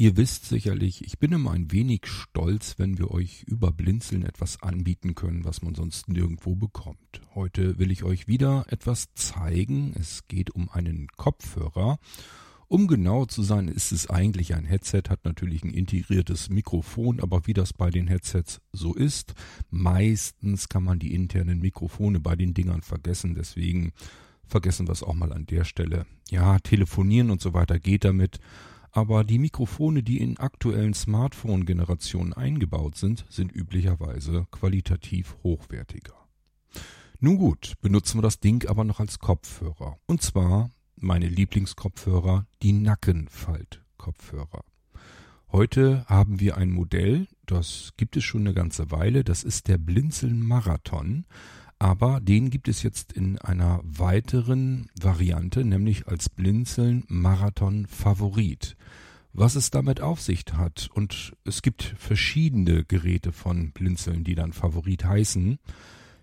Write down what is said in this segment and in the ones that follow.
Ihr wisst sicherlich, ich bin immer ein wenig stolz, wenn wir euch über Blinzeln etwas anbieten können, was man sonst nirgendwo bekommt. Heute will ich euch wieder etwas zeigen. Es geht um einen Kopfhörer. Um genau zu sein, ist es eigentlich ein Headset, hat natürlich ein integriertes Mikrofon, aber wie das bei den Headsets so ist, meistens kann man die internen Mikrofone bei den Dingern vergessen. Deswegen vergessen wir es auch mal an der Stelle. Ja, telefonieren und so weiter geht damit aber die Mikrofone, die in aktuellen Smartphone-Generationen eingebaut sind, sind üblicherweise qualitativ hochwertiger. Nun gut, benutzen wir das Ding aber noch als Kopfhörer. Und zwar meine Lieblingskopfhörer, die Nackenfalt-Kopfhörer. Heute haben wir ein Modell, das gibt es schon eine ganze Weile, das ist der Blinzeln Marathon aber den gibt es jetzt in einer weiteren Variante, nämlich als Blinzeln Marathon Favorit. Was es damit auf sich hat und es gibt verschiedene Geräte von Blinzeln, die dann Favorit heißen.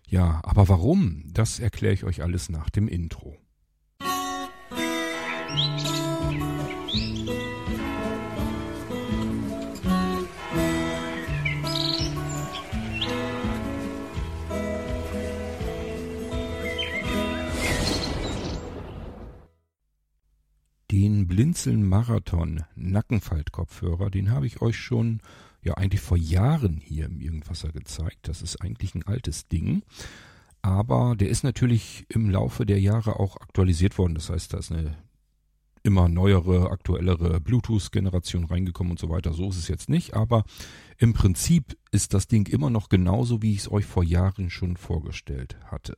Ja, aber warum? Das erkläre ich euch alles nach dem Intro. Musik Den Blinzeln Marathon Nackenfaltkopfhörer, den habe ich euch schon ja eigentlich vor Jahren hier im Irgendwasser gezeigt. Das ist eigentlich ein altes Ding. Aber der ist natürlich im Laufe der Jahre auch aktualisiert worden. Das heißt, da ist eine immer neuere, aktuellere Bluetooth-Generation reingekommen und so weiter. So ist es jetzt nicht. Aber im Prinzip ist das Ding immer noch genauso, wie ich es euch vor Jahren schon vorgestellt hatte.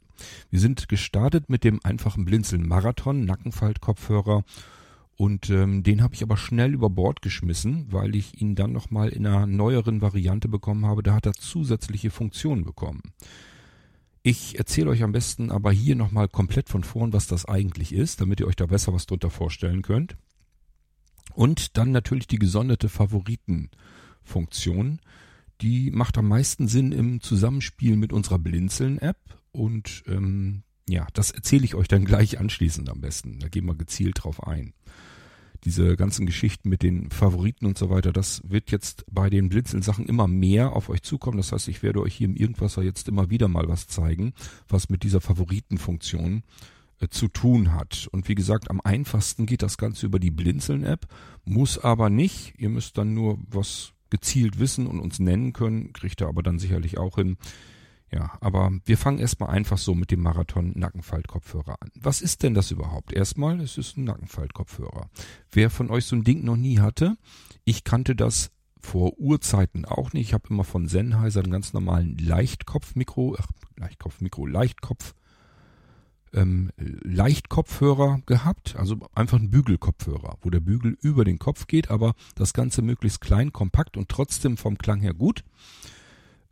Wir sind gestartet mit dem einfachen Blinzeln Marathon Nackenfaltkopfhörer und ähm, den habe ich aber schnell über Bord geschmissen, weil ich ihn dann nochmal in einer neueren Variante bekommen habe. Da hat er zusätzliche Funktionen bekommen. Ich erzähle euch am besten aber hier nochmal komplett von vorn, was das eigentlich ist, damit ihr euch da besser was drunter vorstellen könnt. Und dann natürlich die gesonderte Favoritenfunktion. Die macht am meisten Sinn im Zusammenspiel mit unserer Blinzeln-App. Und ähm, ja, das erzähle ich euch dann gleich anschließend am besten. Da gehen wir gezielt drauf ein diese ganzen Geschichten mit den Favoriten und so weiter, das wird jetzt bei den Blinzeln-Sachen immer mehr auf euch zukommen. Das heißt, ich werde euch hier im Irgendwasser jetzt immer wieder mal was zeigen, was mit dieser Favoritenfunktion äh, zu tun hat. Und wie gesagt, am einfachsten geht das Ganze über die Blinzeln-App, muss aber nicht. Ihr müsst dann nur was gezielt wissen und uns nennen können, kriegt ihr aber dann sicherlich auch hin. Ja, aber wir fangen erstmal einfach so mit dem Marathon Nackenfaltkopfhörer an. Was ist denn das überhaupt? Erstmal, es ist ein Nackenfaltkopfhörer. Wer von euch so ein Ding noch nie hatte, ich kannte das vor Urzeiten auch nicht. Ich habe immer von Sennheiser einen ganz normalen Leichtkopfmikro, ach, Leichtkopfmikro, Leichtkopf, ähm, Leichtkopfhörer gehabt, also einfach ein Bügelkopfhörer, wo der Bügel über den Kopf geht, aber das Ganze möglichst klein, kompakt und trotzdem vom Klang her gut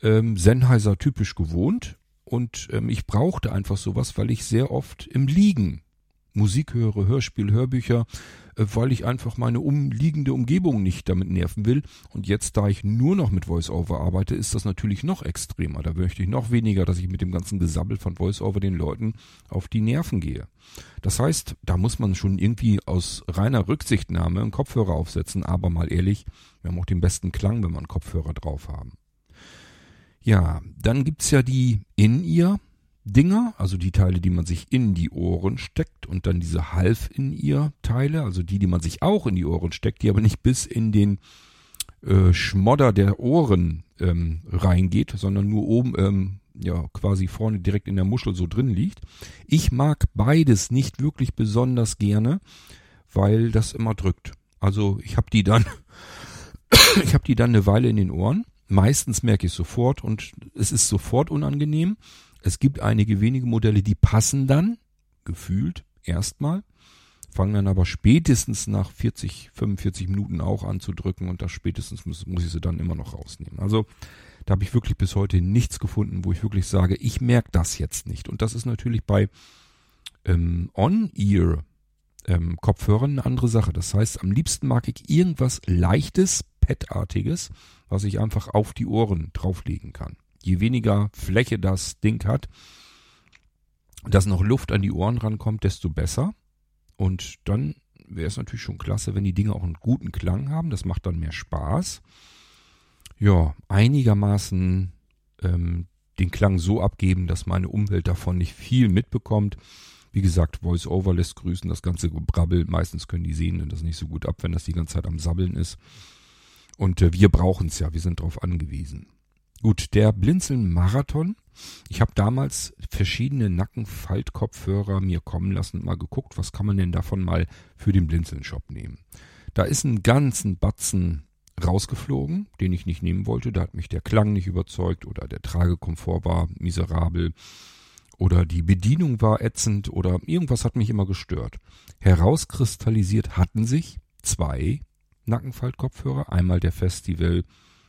ähm, Sennheiser typisch gewohnt und ähm, ich brauchte einfach sowas, weil ich sehr oft im Liegen Musik höre, Hörspiel, Hörbücher, äh, weil ich einfach meine umliegende Umgebung nicht damit nerven will. Und jetzt, da ich nur noch mit VoiceOver arbeite, ist das natürlich noch extremer. Da möchte ich noch weniger, dass ich mit dem ganzen Gesabbel von VoiceOver den Leuten auf die Nerven gehe. Das heißt, da muss man schon irgendwie aus reiner Rücksichtnahme einen Kopfhörer aufsetzen. Aber mal ehrlich, wir haben auch den besten Klang, wenn wir einen Kopfhörer drauf haben. Ja, dann gibt's ja die In-Ear-Dinger, also die Teile, die man sich in die Ohren steckt und dann diese Half-In-Ear-Teile, also die, die man sich auch in die Ohren steckt, die aber nicht bis in den äh, Schmodder der Ohren ähm, reingeht, sondern nur oben, ähm, ja, quasi vorne direkt in der Muschel so drin liegt. Ich mag beides nicht wirklich besonders gerne, weil das immer drückt. Also ich habe die dann, ich habe die dann eine Weile in den Ohren Meistens merke ich sofort und es ist sofort unangenehm. Es gibt einige wenige Modelle, die passen dann, gefühlt, erstmal, fangen dann aber spätestens nach 40, 45 Minuten auch an zu drücken und das spätestens muss, muss ich sie dann immer noch rausnehmen. Also da habe ich wirklich bis heute nichts gefunden, wo ich wirklich sage, ich merke das jetzt nicht. Und das ist natürlich bei ähm, On-Ear ähm, Kopfhörern eine andere Sache. Das heißt, am liebsten mag ich irgendwas Leichtes, Pad-artiges, was ich einfach auf die Ohren drauflegen kann. Je weniger Fläche das Ding hat, dass noch Luft an die Ohren rankommt, desto besser. Und dann wäre es natürlich schon klasse, wenn die Dinge auch einen guten Klang haben. Das macht dann mehr Spaß. Ja, einigermaßen ähm, den Klang so abgeben, dass meine Umwelt davon nicht viel mitbekommt. Wie gesagt, Voice-Over lässt grüßen, das ganze Brabbel. Meistens können die Sehenden das nicht so gut ab, wenn das die ganze Zeit am Sabbeln ist. Und äh, wir brauchen es ja, wir sind darauf angewiesen. Gut, der Blinzeln-Marathon. Ich habe damals verschiedene Nackenfaltkopfhörer mir kommen lassen und mal geguckt, was kann man denn davon mal für den Blinzeln-Shop nehmen. Da ist ein ganzen Batzen rausgeflogen, den ich nicht nehmen wollte. Da hat mich der Klang nicht überzeugt oder der Tragekomfort war miserabel oder die Bedienung war ätzend oder irgendwas hat mich immer gestört. Herauskristallisiert hatten sich zwei Nackenfaltkopfhörer. Einmal der Festival,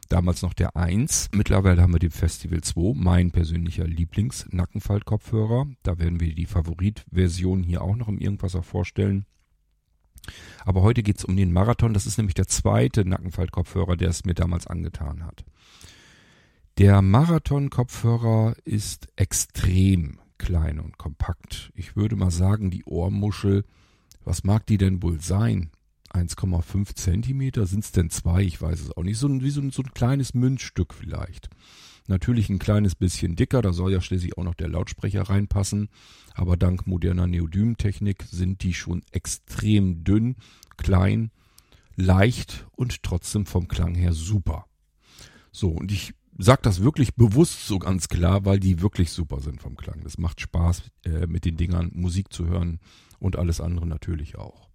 damals noch der 1. Mittlerweile haben wir den Festival 2, mein persönlicher Lieblings-Nackenfaltkopfhörer. Da werden wir die Favoritversion hier auch noch im Irgendwasser vorstellen. Aber heute geht's um den Marathon. Das ist nämlich der zweite Nackenfaltkopfhörer, der es mir damals angetan hat. Der Marathon-Kopfhörer ist extrem klein und kompakt. Ich würde mal sagen, die Ohrmuschel, was mag die denn wohl sein? 1,5 Zentimeter? Sind es denn zwei? Ich weiß es auch nicht. So ein, wie so ein, so ein kleines Münzstück vielleicht. Natürlich ein kleines bisschen dicker, da soll ja schließlich auch noch der Lautsprecher reinpassen. Aber dank moderner Neodym-Technik sind die schon extrem dünn, klein, leicht und trotzdem vom Klang her super. So, und ich sag das wirklich bewusst so ganz klar, weil die wirklich super sind vom Klang. Das macht Spaß, äh, mit den Dingern Musik zu hören und alles andere natürlich auch.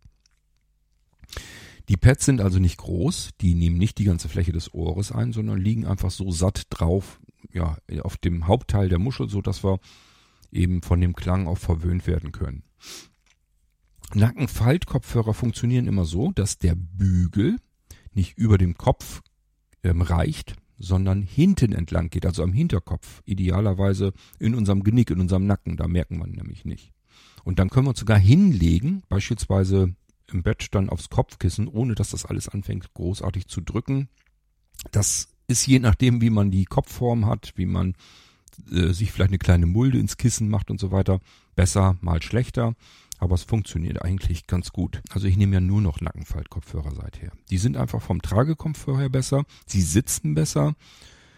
Die Pads sind also nicht groß, die nehmen nicht die ganze Fläche des Ohres ein, sondern liegen einfach so satt drauf, ja, auf dem Hauptteil der Muschel, so dass wir eben von dem Klang auch verwöhnt werden können. Nackenfaltkopfhörer funktionieren immer so, dass der Bügel nicht über dem Kopf ähm, reicht, sondern hinten entlang geht, also am Hinterkopf, idealerweise in unserem Genick, in unserem Nacken, da merken wir nämlich nicht. Und dann können wir uns sogar hinlegen, beispielsweise im Bett dann aufs Kopfkissen, ohne dass das alles anfängt großartig zu drücken. Das ist je nachdem, wie man die Kopfform hat, wie man äh, sich vielleicht eine kleine Mulde ins Kissen macht und so weiter. Besser, mal schlechter. Aber es funktioniert eigentlich ganz gut. Also ich nehme ja nur noch Nackenfaltkopfhörer seither. Die sind einfach vom Tragekomfort her besser. Sie sitzen besser.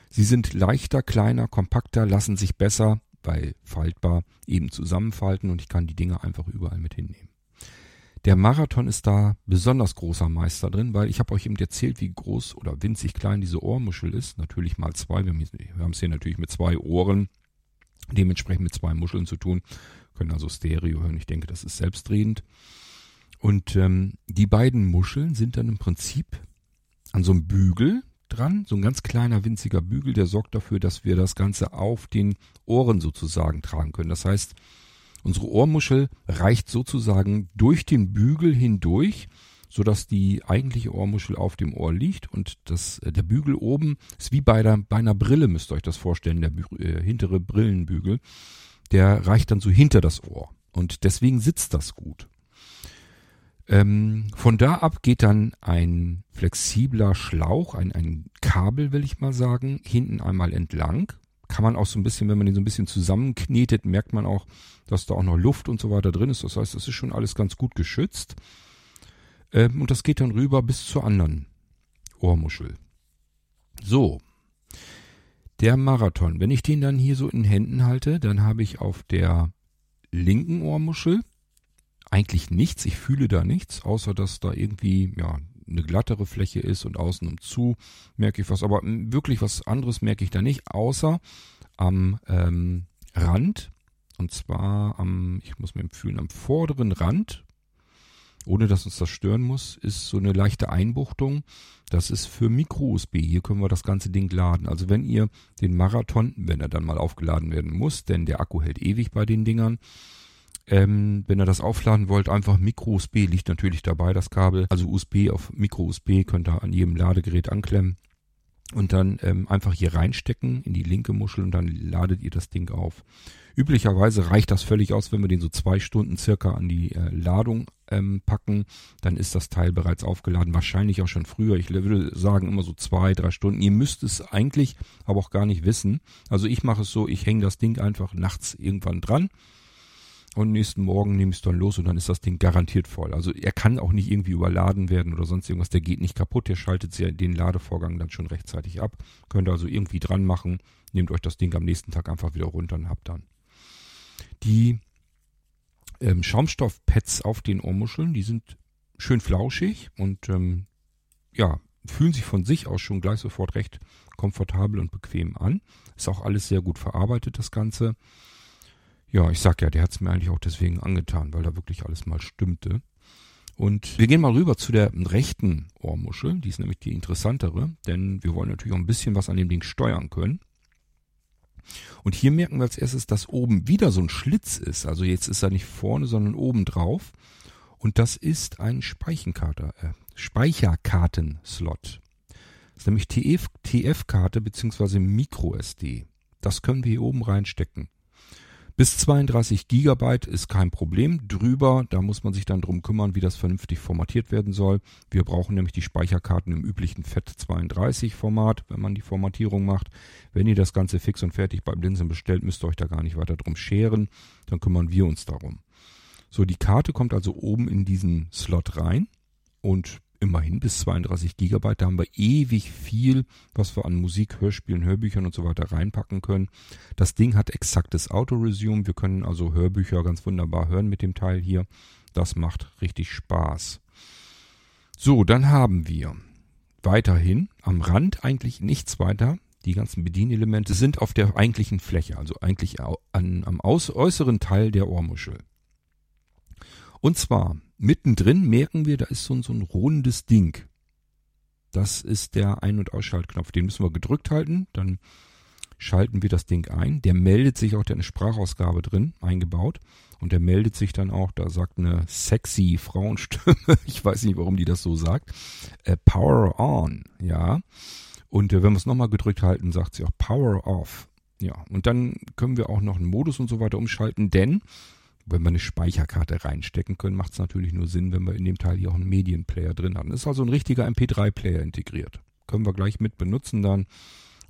Sie sind leichter, kleiner, kompakter, lassen sich besser, weil faltbar, eben zusammenfalten und ich kann die Dinge einfach überall mit hinnehmen. Der Marathon ist da besonders großer Meister drin, weil ich habe euch eben erzählt, wie groß oder winzig klein diese Ohrmuschel ist. Natürlich mal zwei. Wir haben es hier natürlich mit zwei Ohren, dementsprechend mit zwei Muscheln zu tun. Können also Stereo hören. Ich denke, das ist selbstredend. Und ähm, die beiden Muscheln sind dann im Prinzip an so einem Bügel dran, so ein ganz kleiner winziger Bügel, der sorgt dafür, dass wir das Ganze auf den Ohren sozusagen tragen können. Das heißt, Unsere Ohrmuschel reicht sozusagen durch den Bügel hindurch, so dass die eigentliche Ohrmuschel auf dem Ohr liegt und das, äh, der Bügel oben ist wie bei, der, bei einer Brille, müsst ihr euch das vorstellen, der äh, hintere Brillenbügel, der reicht dann so hinter das Ohr und deswegen sitzt das gut. Ähm, von da ab geht dann ein flexibler Schlauch, ein, ein Kabel, will ich mal sagen, hinten einmal entlang kann man auch so ein bisschen, wenn man den so ein bisschen zusammenknetet, merkt man auch, dass da auch noch Luft und so weiter drin ist. Das heißt, das ist schon alles ganz gut geschützt. Ähm, und das geht dann rüber bis zur anderen Ohrmuschel. So. Der Marathon. Wenn ich den dann hier so in Händen halte, dann habe ich auf der linken Ohrmuschel eigentlich nichts. Ich fühle da nichts, außer dass da irgendwie, ja, eine glattere Fläche ist und außen um zu merke ich was. Aber wirklich was anderes merke ich da nicht, außer am ähm, Rand. Und zwar am, ich muss mir fühlen, am vorderen Rand, ohne dass uns das stören muss, ist so eine leichte Einbuchtung. Das ist für Micro-USB. Hier können wir das ganze Ding laden. Also wenn ihr den Marathon, wenn er dann mal aufgeladen werden muss, denn der Akku hält ewig bei den Dingern, ähm, wenn ihr das aufladen wollt, einfach Micro-USB liegt natürlich dabei, das Kabel. Also USB auf Micro-USB könnt ihr an jedem Ladegerät anklemmen und dann ähm, einfach hier reinstecken in die linke Muschel und dann ladet ihr das Ding auf. Üblicherweise reicht das völlig aus, wenn wir den so zwei Stunden circa an die äh, Ladung ähm, packen, dann ist das Teil bereits aufgeladen. Wahrscheinlich auch schon früher. Ich würde sagen immer so zwei, drei Stunden. Ihr müsst es eigentlich aber auch gar nicht wissen. Also ich mache es so, ich hänge das Ding einfach nachts irgendwann dran und nächsten Morgen nehme ich es dann los und dann ist das Ding garantiert voll. Also er kann auch nicht irgendwie überladen werden oder sonst irgendwas. Der geht nicht kaputt. Der schaltet den Ladevorgang dann schon rechtzeitig ab. Könnt ihr also irgendwie dran machen. Nehmt euch das Ding am nächsten Tag einfach wieder runter und habt dann. Die ähm, Schaumstoffpads auf den Ohrmuscheln, die sind schön flauschig und ähm, ja, fühlen sich von sich aus schon gleich sofort recht komfortabel und bequem an. Ist auch alles sehr gut verarbeitet, das Ganze. Ja, ich sag ja, der hat es mir eigentlich auch deswegen angetan, weil da wirklich alles mal stimmte. Und wir gehen mal rüber zu der rechten Ohrmuschel, die ist nämlich die interessantere, denn wir wollen natürlich auch ein bisschen was an dem Ding steuern können. Und hier merken wir als erstes, dass oben wieder so ein Schlitz ist. Also jetzt ist er nicht vorne, sondern oben drauf. Und das ist ein Speichenkarte, äh, Speicherkartenslot. Das ist nämlich TF-Karte bzw. MicroSD. Das können wir hier oben reinstecken. Bis 32 Gigabyte ist kein Problem. Drüber, da muss man sich dann drum kümmern, wie das vernünftig formatiert werden soll. Wir brauchen nämlich die Speicherkarten im üblichen FAT32 Format, wenn man die Formatierung macht. Wenn ihr das Ganze fix und fertig bei Blinzeln bestellt, müsst ihr euch da gar nicht weiter drum scheren. Dann kümmern wir uns darum. So, die Karte kommt also oben in diesen Slot rein und immerhin bis 32 Gigabyte. Da haben wir ewig viel, was wir an Musik, Hörspielen, Hörbüchern und so weiter reinpacken können. Das Ding hat exaktes Auto-Resume. Wir können also Hörbücher ganz wunderbar hören mit dem Teil hier. Das macht richtig Spaß. So, dann haben wir weiterhin am Rand eigentlich nichts weiter. Die ganzen Bedienelemente sind auf der eigentlichen Fläche, also eigentlich an, am äußeren Teil der Ohrmuschel. Und zwar mittendrin merken wir, da ist so ein, so ein rundes Ding. Das ist der Ein- und Ausschaltknopf. Den müssen wir gedrückt halten. Dann schalten wir das Ding ein. Der meldet sich auch, der eine Sprachausgabe drin eingebaut. Und der meldet sich dann auch, da sagt eine sexy Frauenstimme, ich weiß nicht, warum die das so sagt, äh, Power On, ja. Und äh, wenn wir es nochmal gedrückt halten, sagt sie auch Power Off. Ja, und dann können wir auch noch einen Modus und so weiter umschalten, denn wenn wir eine Speicherkarte reinstecken können, macht es natürlich nur Sinn, wenn wir in dem Teil hier auch einen Medienplayer drin haben. Das ist also ein richtiger MP3-Player integriert. Können wir gleich mit benutzen dann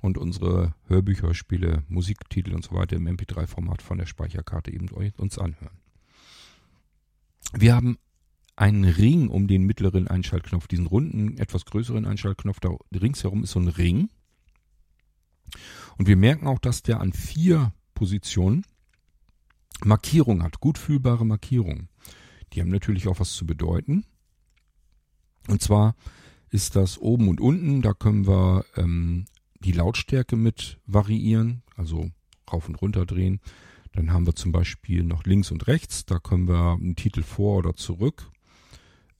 und unsere Hörbücher, Spiele, Musiktitel und so weiter im MP3-Format von der Speicherkarte eben uns anhören. Wir haben einen Ring um den mittleren Einschaltknopf, diesen runden, etwas größeren Einschaltknopf. Da ringsherum ist so ein Ring. Und wir merken auch, dass der an vier Positionen Markierung hat, gut fühlbare Markierungen. Die haben natürlich auch was zu bedeuten. Und zwar ist das oben und unten, da können wir ähm, die Lautstärke mit variieren, also rauf und runter drehen. Dann haben wir zum Beispiel noch links und rechts, da können wir einen Titel vor oder zurück.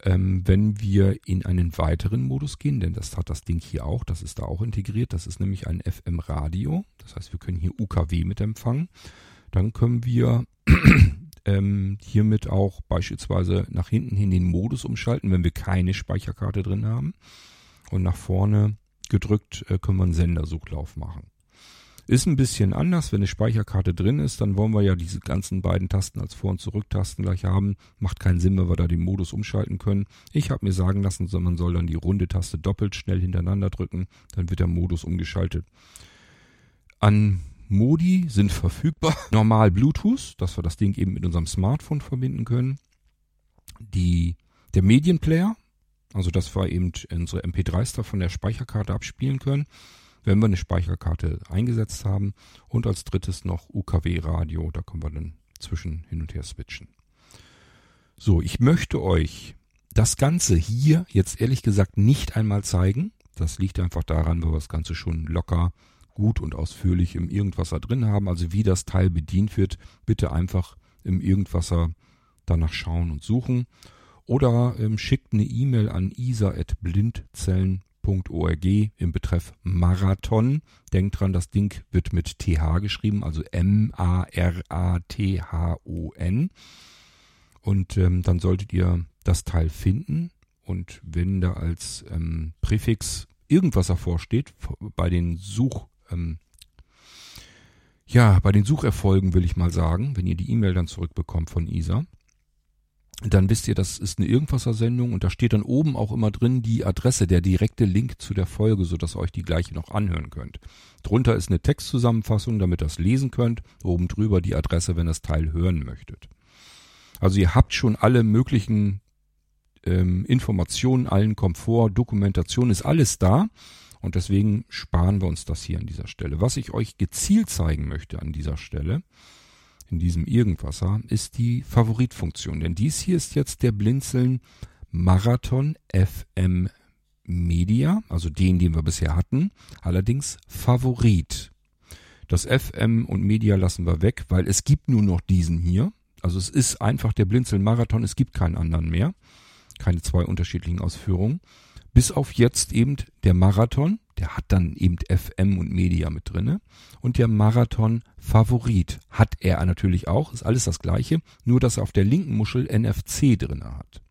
Ähm, wenn wir in einen weiteren Modus gehen, denn das hat das Ding hier auch, das ist da auch integriert, das ist nämlich ein FM-Radio, das heißt wir können hier UKW mit empfangen. Dann können wir ähm, hiermit auch beispielsweise nach hinten hin den Modus umschalten, wenn wir keine Speicherkarte drin haben. Und nach vorne gedrückt äh, können wir einen Sendersuchlauf machen. Ist ein bisschen anders, wenn eine Speicherkarte drin ist, dann wollen wir ja diese ganzen beiden Tasten als Vor- und Zurücktasten gleich haben. Macht keinen Sinn, wenn wir da den Modus umschalten können. Ich habe mir sagen lassen, man soll dann die runde Taste doppelt schnell hintereinander drücken, dann wird der Modus umgeschaltet. An Modi sind verfügbar. Normal Bluetooth, dass wir das Ding eben mit unserem Smartphone verbinden können. Die, der Medienplayer, also dass wir eben unsere MP3s da von der Speicherkarte abspielen können, wenn wir eine Speicherkarte eingesetzt haben. Und als drittes noch UKW-Radio, da können wir dann zwischen hin und her switchen. So, ich möchte euch das Ganze hier jetzt ehrlich gesagt nicht einmal zeigen. Das liegt einfach daran, weil wir das Ganze schon locker gut und ausführlich im Irgendwasser drin haben. Also wie das Teil bedient wird, bitte einfach im Irgendwasser danach schauen und suchen. Oder ähm, schickt eine E-Mail an isa.blindzellen.org im Betreff Marathon. Denkt dran, das Ding wird mit TH geschrieben, also M-A-R-A-T-H-O-N. Und ähm, dann solltet ihr das Teil finden. Und wenn da als ähm, Präfix irgendwas davor steht, bei den Such ähm, ja, bei den Sucherfolgen will ich mal sagen, wenn ihr die E-Mail dann zurückbekommt von Isa, dann wisst ihr, das ist eine Irgendwasser-Sendung und da steht dann oben auch immer drin die Adresse, der direkte Link zu der Folge, sodass ihr euch die gleiche noch anhören könnt. Drunter ist eine Textzusammenfassung, damit ihr das lesen könnt. Oben drüber die Adresse, wenn ihr das Teil hören möchtet. Also ihr habt schon alle möglichen ähm, Informationen, allen Komfort, Dokumentation ist alles da. Und deswegen sparen wir uns das hier an dieser Stelle. Was ich euch gezielt zeigen möchte an dieser Stelle, in diesem Irgendwasser, ist die Favoritfunktion. Denn dies hier ist jetzt der Blinzeln Marathon FM Media, also den, den wir bisher hatten, allerdings Favorit. Das FM und Media lassen wir weg, weil es gibt nur noch diesen hier. Also es ist einfach der Blinzeln Marathon, es gibt keinen anderen mehr. Keine zwei unterschiedlichen Ausführungen. Bis auf jetzt eben der Marathon, der hat dann eben FM und Media mit drinne. Und der Marathon Favorit hat er natürlich auch, ist alles das gleiche, nur dass er auf der linken Muschel NFC drinne hat.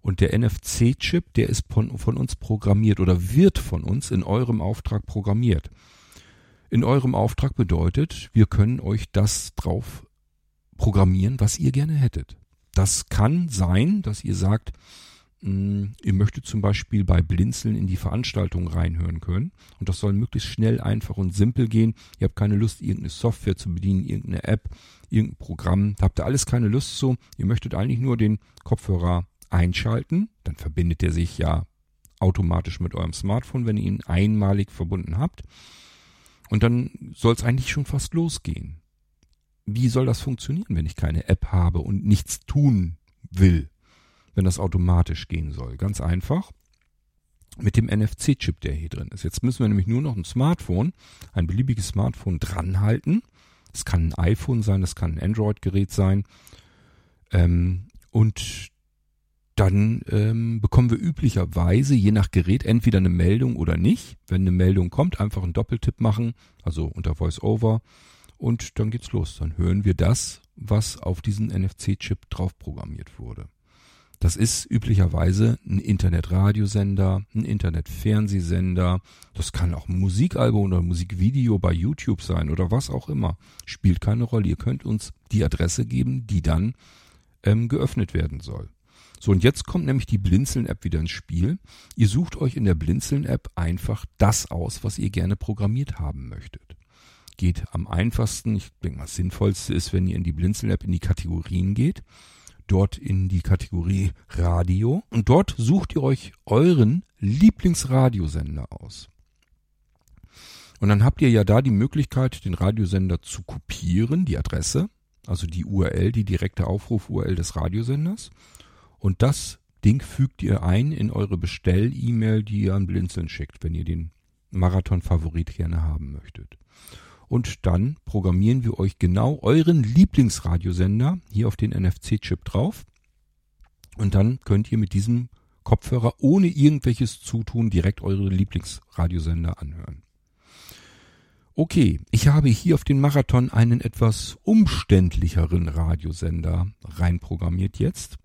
Und der NFC-Chip, der ist von, von uns programmiert oder wird von uns in eurem Auftrag programmiert. In eurem Auftrag bedeutet, wir können euch das drauf programmieren, was ihr gerne hättet. Das kann sein, dass ihr sagt, ihr möchtet zum Beispiel bei Blinzeln in die Veranstaltung reinhören können. Und das soll möglichst schnell, einfach und simpel gehen. Ihr habt keine Lust, irgendeine Software zu bedienen, irgendeine App, irgendein Programm. Da habt ihr alles keine Lust zu. Ihr möchtet eigentlich nur den Kopfhörer einschalten. Dann verbindet er sich ja automatisch mit eurem Smartphone, wenn ihr ihn einmalig verbunden habt. Und dann soll es eigentlich schon fast losgehen wie soll das funktionieren, wenn ich keine App habe und nichts tun will, wenn das automatisch gehen soll? Ganz einfach. Mit dem NFC-Chip, der hier drin ist. Jetzt müssen wir nämlich nur noch ein Smartphone, ein beliebiges Smartphone dranhalten. Es kann ein iPhone sein, das kann ein Android-Gerät sein. Ähm, und dann ähm, bekommen wir üblicherweise je nach Gerät entweder eine Meldung oder nicht. Wenn eine Meldung kommt, einfach einen Doppeltipp machen, also unter VoiceOver und dann geht's los. Dann hören wir das, was auf diesen NFC-Chip drauf programmiert wurde. Das ist üblicherweise ein Internetradiosender, ein Internetfernsehsender. Das kann auch ein Musikalbum oder ein Musikvideo bei YouTube sein oder was auch immer. Spielt keine Rolle. Ihr könnt uns die Adresse geben, die dann ähm, geöffnet werden soll. So, und jetzt kommt nämlich die Blinzeln-App wieder ins Spiel. Ihr sucht euch in der Blinzeln-App einfach das aus, was ihr gerne programmiert haben möchtet geht am einfachsten, ich denke mal, das sinnvollste ist, wenn ihr in die Blinzeln-App in die Kategorien geht, dort in die Kategorie Radio und dort sucht ihr euch euren Lieblingsradiosender aus. Und dann habt ihr ja da die Möglichkeit, den Radiosender zu kopieren, die Adresse, also die URL, die direkte Aufruf-URL des Radiosenders. Und das Ding fügt ihr ein in eure Bestell-E-Mail, die ihr an Blinzeln schickt, wenn ihr den Marathon-Favorit gerne haben möchtet und dann programmieren wir euch genau euren Lieblingsradiosender hier auf den NFC-Chip drauf und dann könnt ihr mit diesem Kopfhörer ohne irgendwelches Zutun direkt eure Lieblingsradiosender anhören. Okay, ich habe hier auf den Marathon einen etwas umständlicheren Radiosender reinprogrammiert jetzt.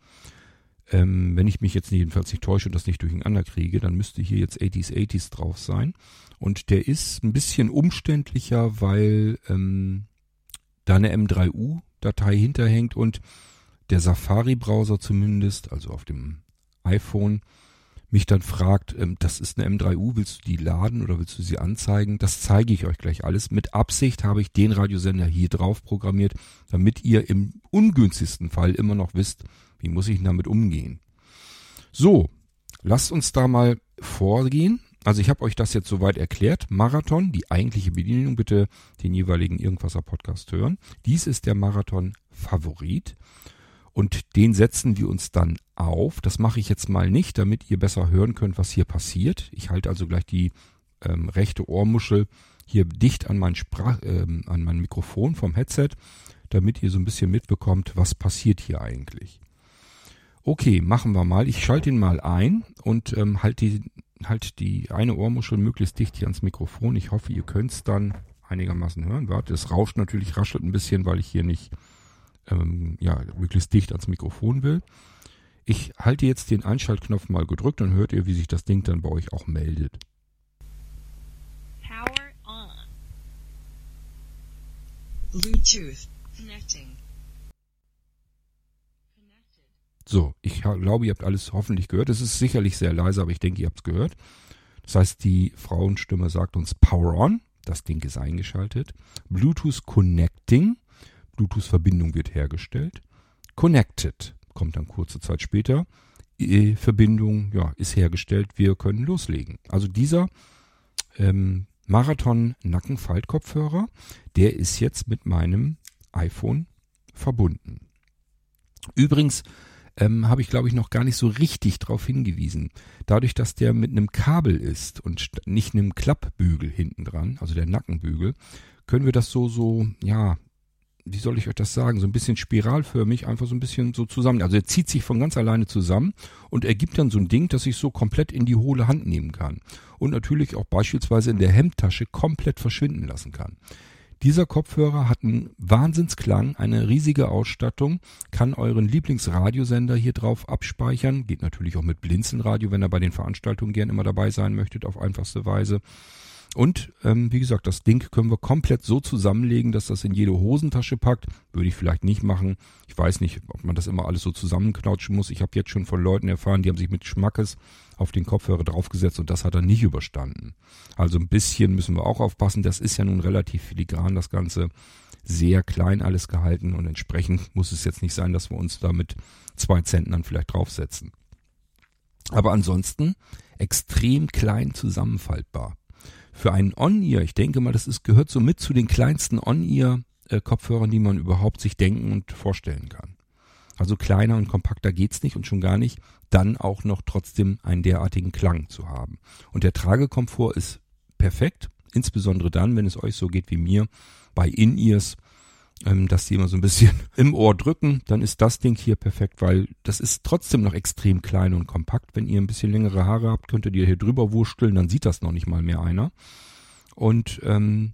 Ähm, wenn ich mich jetzt jedenfalls nicht täusche und das nicht durcheinander kriege, dann müsste hier jetzt 80s 80s drauf sein. Und der ist ein bisschen umständlicher, weil ähm, da eine M3U-Datei hinterhängt und der Safari-Browser zumindest, also auf dem iPhone, mich dann fragt, ähm, das ist eine M3U, willst du die laden oder willst du sie anzeigen? Das zeige ich euch gleich alles. Mit Absicht habe ich den Radiosender hier drauf programmiert, damit ihr im ungünstigsten Fall immer noch wisst, wie muss ich damit umgehen. So, lasst uns da mal vorgehen. Also ich habe euch das jetzt soweit erklärt. Marathon, die eigentliche Bedienung, bitte den jeweiligen Irgendwasser Podcast hören. Dies ist der Marathon Favorit und den setzen wir uns dann auf. Das mache ich jetzt mal nicht, damit ihr besser hören könnt, was hier passiert. Ich halte also gleich die ähm, rechte Ohrmuschel hier dicht an mein, Sprach, ähm, an mein Mikrofon vom Headset, damit ihr so ein bisschen mitbekommt, was passiert hier eigentlich. Okay, machen wir mal. Ich schalte ihn mal ein und ähm, halt die halt die eine Ohrmuschel möglichst dicht hier ans Mikrofon. Ich hoffe, ihr könnt es dann einigermaßen hören. Warte, es rauscht natürlich, raschelt ein bisschen, weil ich hier nicht ähm, ja, möglichst dicht ans Mikrofon will. Ich halte jetzt den Einschaltknopf mal gedrückt und hört ihr, wie sich das Ding dann bei euch auch meldet. Power on. Bluetooth connecting. So, ich glaube, ihr habt alles hoffentlich gehört. Es ist sicherlich sehr leise, aber ich denke, ihr habt es gehört. Das heißt, die Frauenstimme sagt uns Power On. Das Ding ist eingeschaltet. Bluetooth Connecting. Bluetooth-Verbindung wird hergestellt. connected. Kommt dann kurze Zeit später. Die Verbindung ja, ist hergestellt. Wir können loslegen. Also dieser ähm, Marathon Nackenfaltkopfhörer, der ist jetzt mit meinem iPhone verbunden. Übrigens ähm, habe ich, glaube ich, noch gar nicht so richtig darauf hingewiesen. Dadurch, dass der mit einem Kabel ist und nicht einem Klappbügel hinten dran, also der Nackenbügel, können wir das so, so, ja, wie soll ich euch das sagen, so ein bisschen spiralförmig, einfach so ein bisschen so zusammen. Also er zieht sich von ganz alleine zusammen und ergibt dann so ein Ding, das ich so komplett in die hohle Hand nehmen kann. Und natürlich auch beispielsweise in der Hemdtasche komplett verschwinden lassen kann. Dieser Kopfhörer hat einen Wahnsinnsklang, eine riesige Ausstattung, kann euren Lieblingsradiosender hier drauf abspeichern, geht natürlich auch mit Blinzelnradio, wenn ihr bei den Veranstaltungen gern immer dabei sein möchtet, auf einfachste Weise. Und ähm, wie gesagt, das Ding können wir komplett so zusammenlegen, dass das in jede Hosentasche packt. Würde ich vielleicht nicht machen. Ich weiß nicht, ob man das immer alles so zusammenknautschen muss. Ich habe jetzt schon von Leuten erfahren, die haben sich mit Schmackes auf den Kopfhörer draufgesetzt und das hat er nicht überstanden. Also ein bisschen müssen wir auch aufpassen. Das ist ja nun relativ filigran, das Ganze. Sehr klein alles gehalten und entsprechend muss es jetzt nicht sein, dass wir uns da mit zwei Zentnern vielleicht draufsetzen. Aber ansonsten extrem klein zusammenfaltbar für einen On-Ear, ich denke mal, das ist, gehört so mit zu den kleinsten On-Ear-Kopfhörern, die man überhaupt sich denken und vorstellen kann. Also kleiner und kompakter geht's nicht und schon gar nicht, dann auch noch trotzdem einen derartigen Klang zu haben. Und der Tragekomfort ist perfekt, insbesondere dann, wenn es euch so geht wie mir, bei In-Ears, ähm, dass die immer so ein bisschen im Ohr drücken, dann ist das Ding hier perfekt, weil das ist trotzdem noch extrem klein und kompakt. Wenn ihr ein bisschen längere Haare habt, könnt ihr hier drüber wursteln, dann sieht das noch nicht mal mehr einer. Und ähm,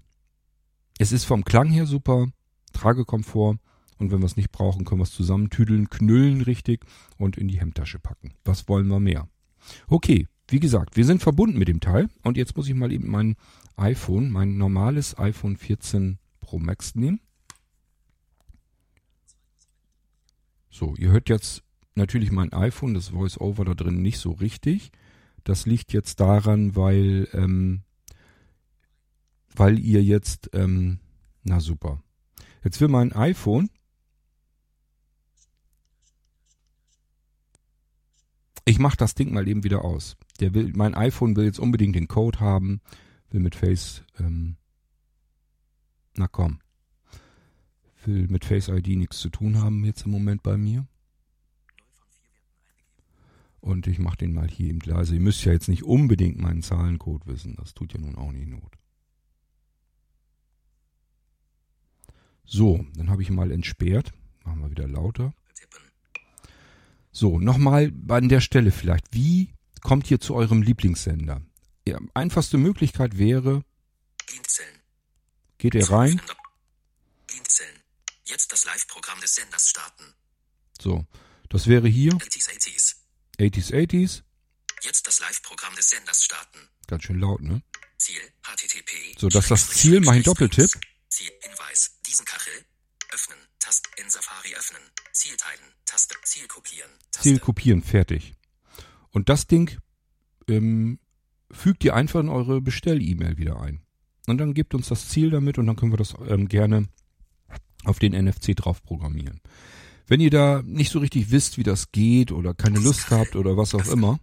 es ist vom Klang her super, Tragekomfort. Und wenn wir es nicht brauchen, können wir es zusammentüdeln, knüllen richtig und in die Hemdtasche packen. Was wollen wir mehr? Okay, wie gesagt, wir sind verbunden mit dem Teil. Und jetzt muss ich mal eben mein iPhone, mein normales iPhone 14 Pro Max nehmen. So, ihr hört jetzt natürlich mein iPhone, das Voice-Over da drin nicht so richtig. Das liegt jetzt daran, weil, ähm, weil ihr jetzt, ähm, na super. Jetzt will mein iPhone. Ich mache das Ding mal eben wieder aus. Der will, mein iPhone will jetzt unbedingt den Code haben, will mit Face, ähm, na komm will mit Face ID nichts zu tun haben jetzt im Moment bei mir. Und ich mache den mal hier eben leise. Ihr müsst ja jetzt nicht unbedingt meinen Zahlencode wissen. Das tut ja nun auch nicht Not. So, dann habe ich mal entsperrt. Machen wir wieder lauter. So, nochmal an der Stelle vielleicht. Wie kommt ihr zu eurem Lieblingssender? Ja, einfachste Möglichkeit wäre, geht ihr rein, Jetzt das Live-Programm des Senders starten. So, das wäre hier. 80s, 80s. 80s, 80s. Jetzt das Live-Programm des Senders starten. Ganz schön laut, ne? Ziel, HTTP. So, das ist das Ziel, mach ich Doppeltipp. Ziel, Hinweis, diesen Kachel. Öffnen, Taste, in Safari öffnen. Ziel teilen, Taste, Ziel kopieren. Taste. Ziel kopieren, fertig. Und das Ding ähm, fügt ihr einfach in eure Bestell-E-Mail wieder ein. Und dann gebt uns das Ziel damit und dann können wir das ähm, gerne auf den NFC drauf programmieren. Wenn ihr da nicht so richtig wisst, wie das geht oder keine Lust habt oder was auch immer,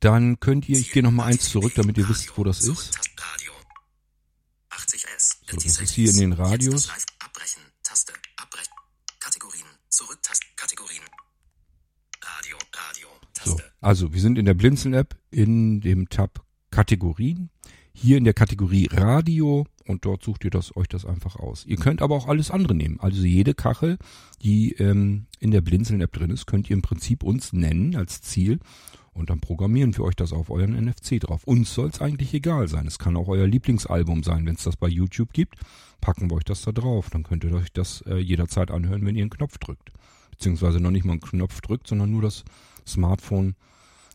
dann könnt ihr, ich gehe nochmal eins zurück, damit ihr wisst, wo das ist. So, das ist hier in den Radios. So, also wir sind in der Blinzeln-App in dem Tab Kategorien. Hier in der Kategorie Radio und dort sucht ihr das, euch das einfach aus. Ihr könnt aber auch alles andere nehmen. Also jede Kachel, die ähm, in der Blinzeln-App drin ist, könnt ihr im Prinzip uns nennen als Ziel und dann programmieren wir euch das auf euren NFC drauf. Uns soll es eigentlich egal sein. Es kann auch euer Lieblingsalbum sein. Wenn es das bei YouTube gibt, packen wir euch das da drauf. Dann könnt ihr euch das äh, jederzeit anhören, wenn ihr einen Knopf drückt. Beziehungsweise noch nicht mal einen Knopf drückt, sondern nur das Smartphone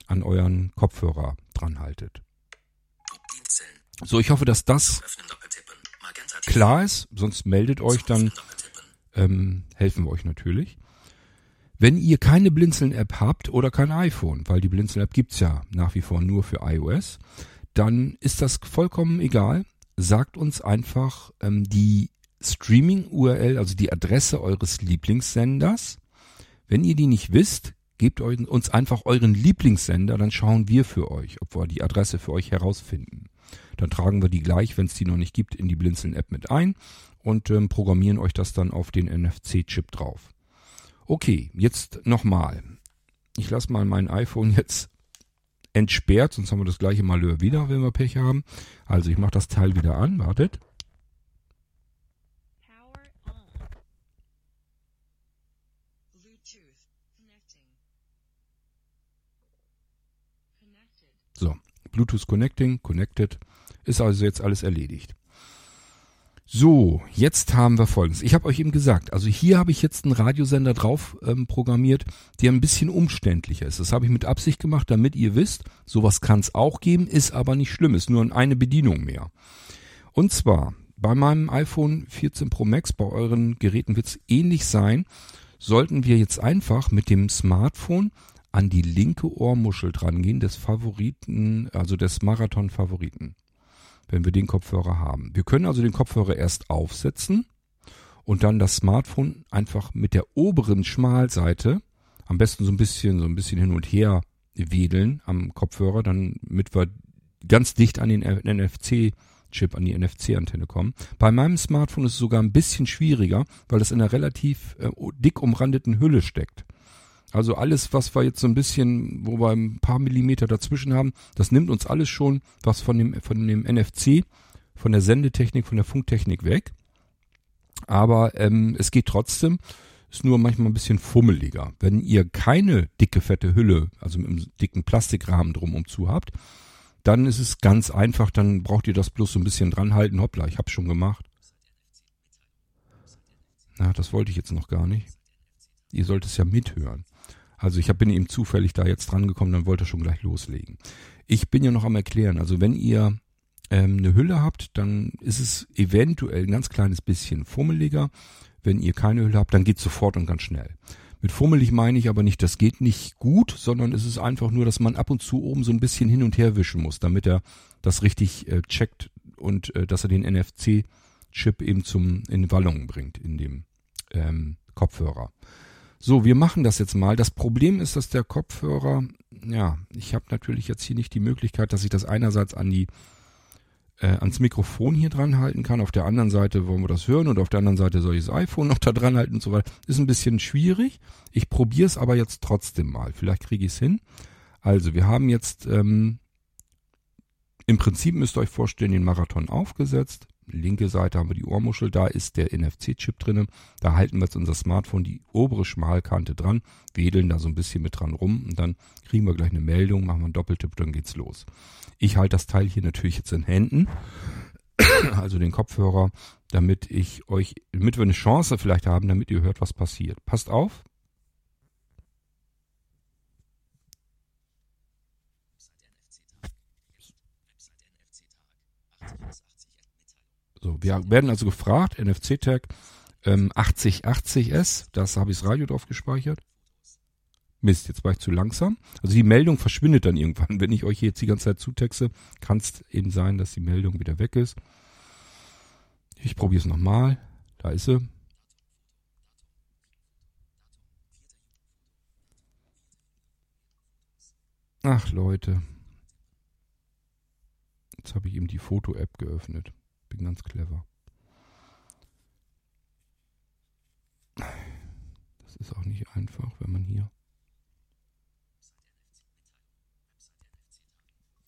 an euren Kopfhörer dran haltet. So, ich hoffe, dass das klar ist, sonst meldet euch, dann ähm, helfen wir euch natürlich. Wenn ihr keine Blinzeln-App habt oder kein iPhone, weil die Blinzeln-App gibt's ja nach wie vor nur für iOS, dann ist das vollkommen egal. Sagt uns einfach ähm, die Streaming-URL, also die Adresse eures Lieblingssenders. Wenn ihr die nicht wisst, gebt uns einfach euren Lieblingssender, dann schauen wir für euch, ob wir die Adresse für euch herausfinden. Dann tragen wir die gleich, wenn es die noch nicht gibt, in die Blinzeln-App mit ein und ähm, programmieren euch das dann auf den NFC-Chip drauf. Okay, jetzt nochmal. Ich lasse mal mein iPhone jetzt entsperrt, sonst haben wir das gleiche Malheur wieder, wenn wir Pech haben. Also ich mache das Teil wieder an, wartet. So, Bluetooth Connecting, Connected, ist also jetzt alles erledigt. So, jetzt haben wir folgendes. Ich habe euch eben gesagt, also hier habe ich jetzt einen Radiosender drauf ähm, programmiert, der ein bisschen umständlicher ist. Das habe ich mit Absicht gemacht, damit ihr wisst, sowas kann es auch geben, ist aber nicht schlimm, ist nur eine Bedienung mehr. Und zwar, bei meinem iPhone 14 Pro Max, bei euren Geräten wird es ähnlich sein, sollten wir jetzt einfach mit dem Smartphone an die linke Ohrmuschel drangehen des Favoriten, also des Marathon-Favoriten wenn wir den Kopfhörer haben. Wir können also den Kopfhörer erst aufsetzen und dann das Smartphone einfach mit der oberen Schmalseite, am besten so ein bisschen, so ein bisschen hin und her wedeln am Kopfhörer, dann mit wir ganz dicht an den NFC-Chip, an die NFC-Antenne kommen. Bei meinem Smartphone ist es sogar ein bisschen schwieriger, weil das in einer relativ äh, dick umrandeten Hülle steckt. Also alles, was wir jetzt so ein bisschen, wo wir ein paar Millimeter dazwischen haben, das nimmt uns alles schon was von dem, von dem NFC, von der Sendetechnik, von der Funktechnik weg. Aber ähm, es geht trotzdem, ist nur manchmal ein bisschen fummeliger. Wenn ihr keine dicke, fette Hülle, also mit einem dicken Plastikrahmen drumherum zu habt, dann ist es ganz einfach, dann braucht ihr das bloß so ein bisschen dranhalten. Hoppla, ich hab's schon gemacht. Na, das wollte ich jetzt noch gar nicht. Ihr sollt es ja mithören. Also ich bin eben zufällig da jetzt dran gekommen, dann wollte er schon gleich loslegen. Ich bin ja noch am erklären, also wenn ihr ähm, eine Hülle habt, dann ist es eventuell ein ganz kleines bisschen fummeliger. Wenn ihr keine Hülle habt, dann geht sofort und ganz schnell. Mit fummelig meine ich aber nicht, das geht nicht gut, sondern es ist einfach nur, dass man ab und zu oben so ein bisschen hin und her wischen muss, damit er das richtig äh, checkt und äh, dass er den NFC-Chip eben zum in Wallungen bringt in dem ähm, Kopfhörer. So, wir machen das jetzt mal. Das Problem ist, dass der Kopfhörer, ja, ich habe natürlich jetzt hier nicht die Möglichkeit, dass ich das einerseits an die äh, ans Mikrofon hier dran halten kann. Auf der anderen Seite wollen wir das hören und auf der anderen Seite soll ich das iPhone noch da dran halten und so weiter. Ist ein bisschen schwierig. Ich probiere es aber jetzt trotzdem mal. Vielleicht kriege ich es hin. Also, wir haben jetzt ähm, im Prinzip müsst ihr euch vorstellen, den Marathon aufgesetzt linke Seite haben wir die Ohrmuschel, da ist der NFC-Chip drinne. Da halten wir jetzt unser Smartphone die obere Schmalkante dran, wedeln da so ein bisschen mit dran rum und dann kriegen wir gleich eine Meldung, machen wir einen Doppeltipp, dann geht's los. Ich halte das Teil hier natürlich jetzt in Händen, also den Kopfhörer, damit ich euch, damit wir eine Chance vielleicht haben, damit ihr hört, was passiert. Passt auf, So, wir werden also gefragt, NFC-Tag ähm, 8080S, das habe ich das Radio drauf gespeichert. Mist, jetzt war ich zu langsam. Also die Meldung verschwindet dann irgendwann. Wenn ich euch jetzt die ganze Zeit zutexte, kann es eben sein, dass die Meldung wieder weg ist. Ich probiere es nochmal. Da ist sie. Ach Leute. Jetzt habe ich eben die Foto-App geöffnet. Bin ganz clever. Das ist auch nicht einfach, wenn man hier.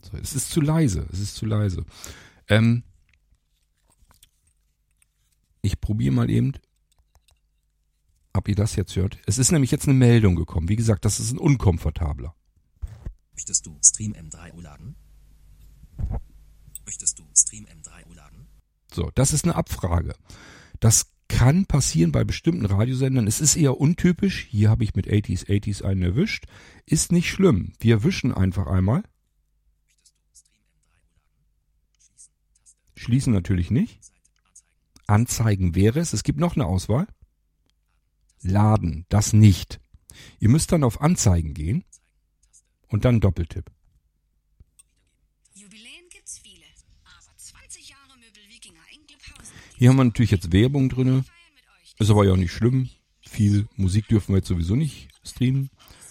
So, es ist zu leise. Es ist zu leise. Ähm, ich probiere mal eben, ob ihr das jetzt hört. Es ist nämlich jetzt eine Meldung gekommen. Wie gesagt, das ist ein unkomfortabler. Möchtest du Stream M3 laden? Möchtest du Stream M3 laden? So, das ist eine Abfrage. Das kann passieren bei bestimmten Radiosendern. Es ist eher untypisch. Hier habe ich mit 80s, 80s einen erwischt. Ist nicht schlimm. Wir wischen einfach einmal. Schließen natürlich nicht. Anzeigen wäre es. Es gibt noch eine Auswahl. Laden, das nicht. Ihr müsst dann auf Anzeigen gehen und dann Doppeltipp. Hier haben wir natürlich jetzt Werbung drinne. Ist aber ja auch nicht schlimm. Viel Musik dürfen wir jetzt sowieso nicht streamen.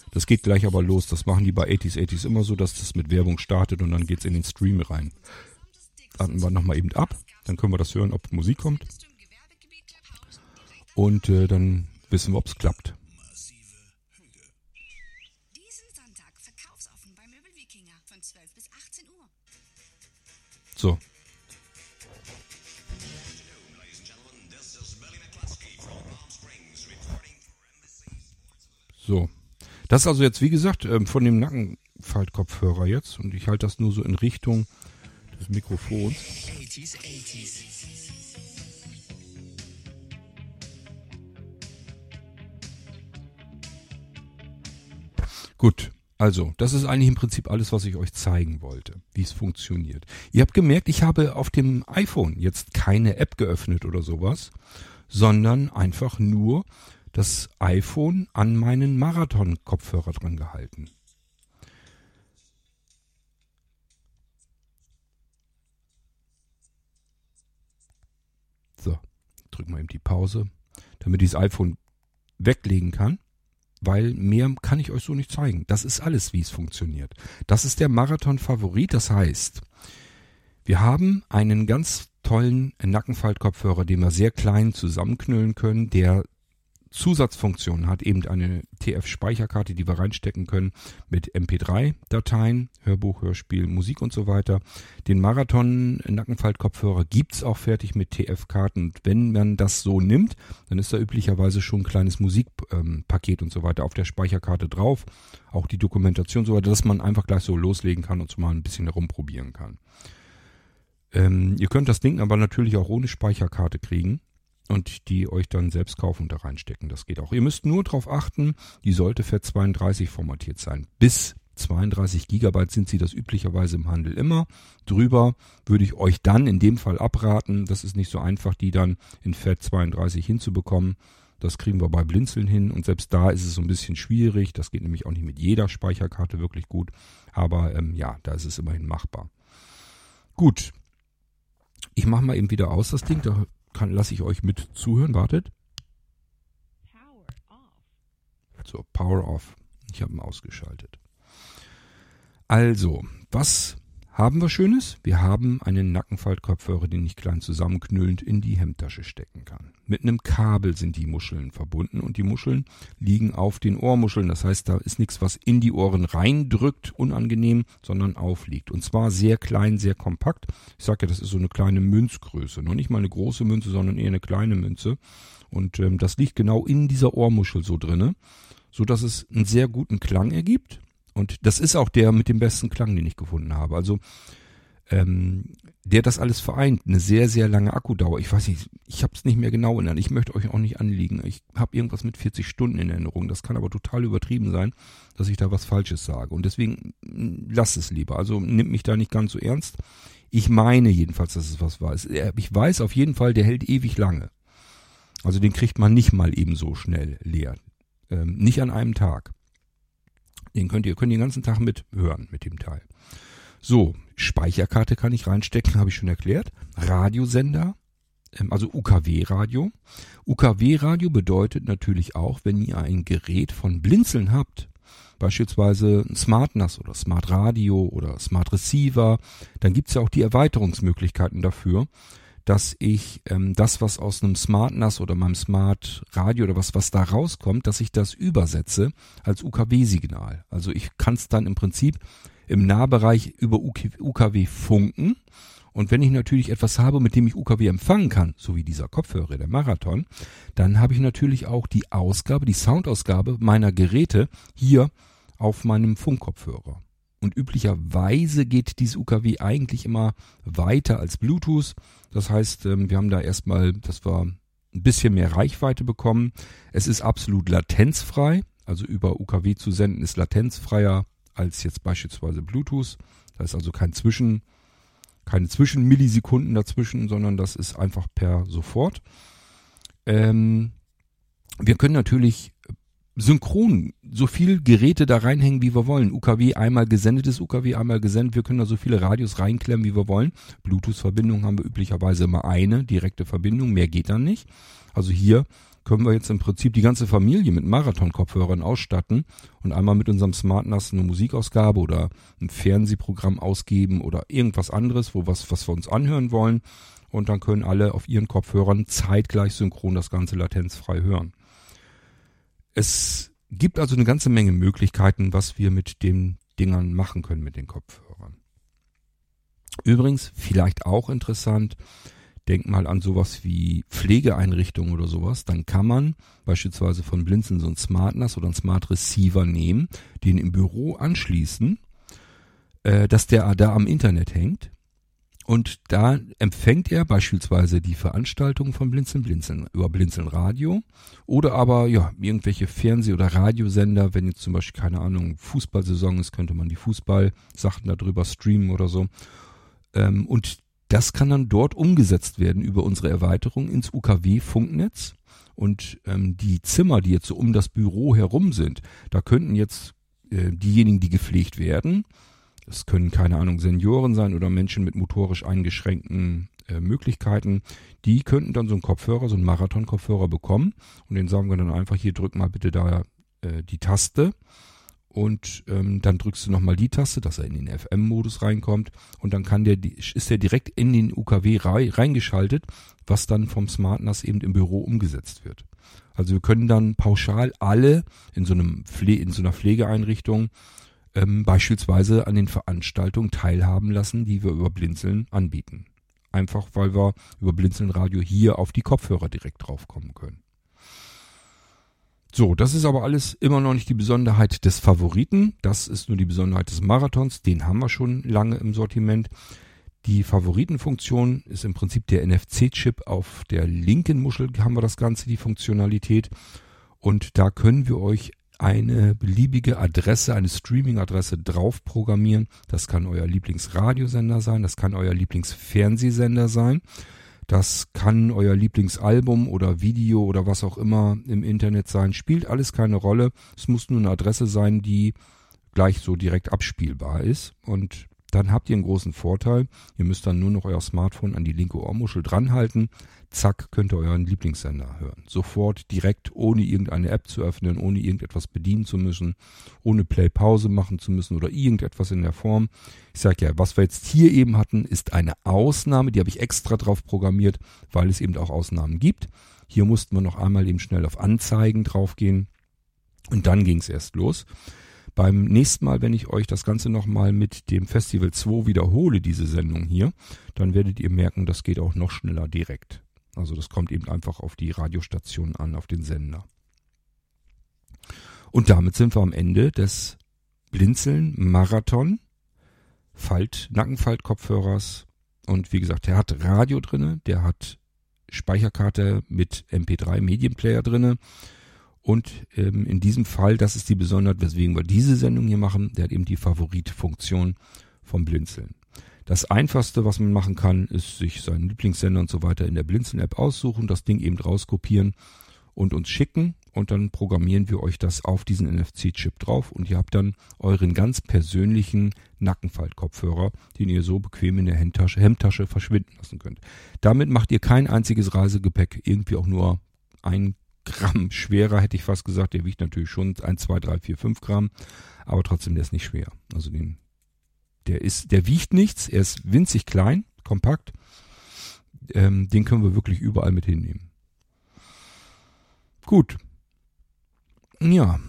Das geht gleich aber los. Das machen die bei 80s 80s immer so, dass das mit Werbung startet und dann geht's in den Stream rein. Warten wir nochmal eben ab. Dann können wir das hören, ob Musik kommt. Und äh, dann wissen wir, ob's klappt. Diesen So. Das ist also jetzt, wie gesagt, ähm, von dem Nackenfaltkopfhörer jetzt. Und ich halte das nur so in Richtung des Mikrofons. 80s, 80s. Gut. Also, das ist eigentlich im Prinzip alles, was ich euch zeigen wollte, wie es funktioniert. Ihr habt gemerkt, ich habe auf dem iPhone jetzt keine App geöffnet oder sowas, sondern einfach nur das iPhone an meinen Marathon-Kopfhörer dran gehalten. So, drücken wir eben die Pause, damit ich das iPhone weglegen kann, weil mehr kann ich euch so nicht zeigen. Das ist alles, wie es funktioniert. Das ist der Marathon-Favorit, das heißt, wir haben einen ganz tollen Nackenfaltkopfhörer, den wir sehr klein zusammenknüllen können, der Zusatzfunktionen hat, eben eine TF-Speicherkarte, die wir reinstecken können mit MP3-Dateien, Hörbuch, Hörspiel, Musik und so weiter. Den Marathon-Nackenfaltkopfhörer gibt's auch fertig mit TF-Karten. Und wenn man das so nimmt, dann ist da üblicherweise schon ein kleines Musikpaket und so weiter auf der Speicherkarte drauf. Auch die Dokumentation und so weiter, dass man einfach gleich so loslegen kann und so mal ein bisschen herumprobieren kann. Ähm, ihr könnt das Ding aber natürlich auch ohne Speicherkarte kriegen und die euch dann selbst kaufen und da reinstecken. Das geht auch. Ihr müsst nur darauf achten, die sollte FAT32 formatiert sein. Bis 32 Gigabyte sind sie das üblicherweise im Handel immer. Drüber würde ich euch dann in dem Fall abraten. Das ist nicht so einfach, die dann in FAT32 hinzubekommen. Das kriegen wir bei Blinzeln hin und selbst da ist es so ein bisschen schwierig. Das geht nämlich auch nicht mit jeder Speicherkarte wirklich gut. Aber ähm, ja, da ist es immerhin machbar. Gut. Ich mache mal eben wieder aus das Ding. Da kann, lasse ich euch mit zuhören. Wartet. So, Power Off. Ich habe ihn ausgeschaltet. Also, was haben wir Schönes? Wir haben einen Nackenfaltkopfhörer, den ich klein zusammenknüllend in die Hemdtasche stecken kann. Mit einem Kabel sind die Muscheln verbunden und die Muscheln liegen auf den Ohrmuscheln. Das heißt, da ist nichts, was in die Ohren reindrückt, unangenehm, sondern aufliegt. Und zwar sehr klein, sehr kompakt. Ich sage ja, das ist so eine kleine Münzgröße. Noch nicht mal eine große Münze, sondern eher eine kleine Münze. Und ähm, das liegt genau in dieser Ohrmuschel so drinne, so dass es einen sehr guten Klang ergibt. Und das ist auch der mit dem besten Klang, den ich gefunden habe. Also ähm, der das alles vereint. Eine sehr, sehr lange Akkudauer. Ich weiß nicht, ich habe es nicht mehr genau in Erinnerung. Ich möchte euch auch nicht anliegen. Ich habe irgendwas mit 40 Stunden in Erinnerung. Das kann aber total übertrieben sein, dass ich da was Falsches sage. Und deswegen mh, lasst es lieber. Also nimmt mich da nicht ganz so ernst. Ich meine jedenfalls, dass es was war. Äh, Ich weiß auf jeden Fall, der hält ewig lange. Also den kriegt man nicht mal eben so schnell leer. Ähm, nicht an einem Tag. Den könnt ihr, könnt ihr den ganzen Tag mit hören, mit dem Teil. So, Speicherkarte kann ich reinstecken, habe ich schon erklärt. Radiosender, ähm, also UKW-Radio. UKW-Radio bedeutet natürlich auch, wenn ihr ein Gerät von Blinzeln habt, beispielsweise ein Smart NAS oder Smart Radio oder Smart Receiver, dann gibt's ja auch die Erweiterungsmöglichkeiten dafür, dass ich ähm, das, was aus einem Smart NAS oder meinem Smart Radio oder was, was da rauskommt, dass ich das übersetze als UKW-Signal. Also ich kann es dann im Prinzip im Nahbereich über UK UKW funken. Und wenn ich natürlich etwas habe, mit dem ich UKW empfangen kann, so wie dieser Kopfhörer, der Marathon, dann habe ich natürlich auch die Ausgabe, die Soundausgabe meiner Geräte hier auf meinem Funkkopfhörer. Und üblicherweise geht dieses UKW eigentlich immer weiter als Bluetooth. Das heißt, ähm, wir haben da erstmal, dass wir ein bisschen mehr Reichweite bekommen. Es ist absolut latenzfrei. Also über UKW zu senden ist latenzfreier als jetzt beispielsweise Bluetooth. Da ist also kein Zwischen, keine Zwischenmillisekunden dazwischen, sondern das ist einfach per sofort. Ähm, wir können natürlich synchron so viel Geräte da reinhängen, wie wir wollen. UKW einmal gesendetes UKW, einmal gesendet. Wir können da so viele Radios reinklemmen, wie wir wollen. Bluetooth-Verbindung haben wir üblicherweise immer eine direkte Verbindung. Mehr geht dann nicht. Also hier können wir jetzt im Prinzip die ganze Familie mit Marathon-Kopfhörern ausstatten und einmal mit unserem Smart NAS eine Musikausgabe oder ein Fernsehprogramm ausgeben oder irgendwas anderes, wo was, was wir uns anhören wollen. Und dann können alle auf ihren Kopfhörern zeitgleich synchron das Ganze latenzfrei hören. Es gibt also eine ganze Menge Möglichkeiten, was wir mit den Dingern machen können mit den Kopfhörern. Übrigens, vielleicht auch interessant, denk mal an sowas wie Pflegeeinrichtungen oder sowas, dann kann man beispielsweise von Blinzeln so ein Smart NAS oder ein Smart Receiver nehmen, den im Büro anschließen, äh, dass der da am Internet hängt und da empfängt er beispielsweise die Veranstaltungen von Blinzeln Blinzeln über Blinzeln Radio oder aber ja irgendwelche Fernseh- oder Radiosender, wenn jetzt zum Beispiel keine Ahnung Fußballsaison ist, könnte man die Fußballsachen darüber streamen oder so. Ähm, und das kann dann dort umgesetzt werden über unsere Erweiterung ins UKW-Funknetz. Und ähm, die Zimmer, die jetzt so um das Büro herum sind, da könnten jetzt äh, diejenigen, die gepflegt werden, es können keine Ahnung Senioren sein oder Menschen mit motorisch eingeschränkten äh, Möglichkeiten. Die könnten dann so einen Kopfhörer, so einen Marathon-Kopfhörer bekommen und den sagen wir dann einfach hier drück mal bitte da äh, die Taste und ähm, dann drückst du nochmal die Taste, dass er in den FM-Modus reinkommt und dann kann der ist der direkt in den UKW reingeschaltet, was dann vom Smart NAS eben im Büro umgesetzt wird. Also wir können dann pauschal alle in so einem Pfle in so einer Pflegeeinrichtung ähm, beispielsweise an den Veranstaltungen teilhaben lassen, die wir über Blinzeln anbieten. Einfach weil wir über Blinzeln Radio hier auf die Kopfhörer direkt draufkommen können. So, das ist aber alles immer noch nicht die Besonderheit des Favoriten. Das ist nur die Besonderheit des Marathons. Den haben wir schon lange im Sortiment. Die Favoritenfunktion ist im Prinzip der NFC-Chip. Auf der linken Muschel haben wir das Ganze, die Funktionalität. Und da können wir euch eine beliebige Adresse, eine Streaming-Adresse drauf programmieren. Das kann euer Lieblingsradiosender sein, das kann euer Lieblingsfernsehsender sein, das kann euer Lieblingsalbum oder Video oder was auch immer im Internet sein. Spielt alles keine Rolle. Es muss nur eine Adresse sein, die gleich so direkt abspielbar ist. Und dann habt ihr einen großen Vorteil. Ihr müsst dann nur noch euer Smartphone an die linke Ohrmuschel dranhalten. Zack, könnt ihr euren Lieblingssender hören. Sofort, direkt, ohne irgendeine App zu öffnen, ohne irgendetwas bedienen zu müssen, ohne Play-Pause machen zu müssen oder irgendetwas in der Form. Ich sage ja, was wir jetzt hier eben hatten, ist eine Ausnahme. Die habe ich extra drauf programmiert, weil es eben auch Ausnahmen gibt. Hier mussten wir noch einmal eben schnell auf Anzeigen draufgehen. Und dann ging es erst los. Beim nächsten Mal, wenn ich euch das Ganze nochmal mit dem Festival 2 wiederhole, diese Sendung hier, dann werdet ihr merken, das geht auch noch schneller direkt. Also das kommt eben einfach auf die Radiostation an, auf den Sender. Und damit sind wir am Ende des Blinzeln Marathon Falt, Nackenfaltkopfhörers. Und wie gesagt, der hat Radio drinne, der hat Speicherkarte mit MP3 Medienplayer drinne. Und ähm, in diesem Fall, das ist die Besonderheit, weswegen wir diese Sendung hier machen, der hat eben die Favoritfunktion vom Blinzeln. Das einfachste, was man machen kann, ist sich seinen Lieblingssender und so weiter in der Blinzeln-App aussuchen, das Ding eben rauskopieren und uns schicken und dann programmieren wir euch das auf diesen NFC-Chip drauf und ihr habt dann euren ganz persönlichen Nackenfaltkopfhörer, den ihr so bequem in der Hemdtasche, Hemdtasche verschwinden lassen könnt. Damit macht ihr kein einziges Reisegepäck irgendwie auch nur ein Gramm schwerer, hätte ich fast gesagt. Der wiegt natürlich schon 1, 2, 3, 4, 5 Gramm, aber trotzdem, der ist nicht schwer. Also den, der ist, der wiegt nichts, er ist winzig klein, kompakt. Ähm, den können wir wirklich überall mit hinnehmen. Gut. Ja.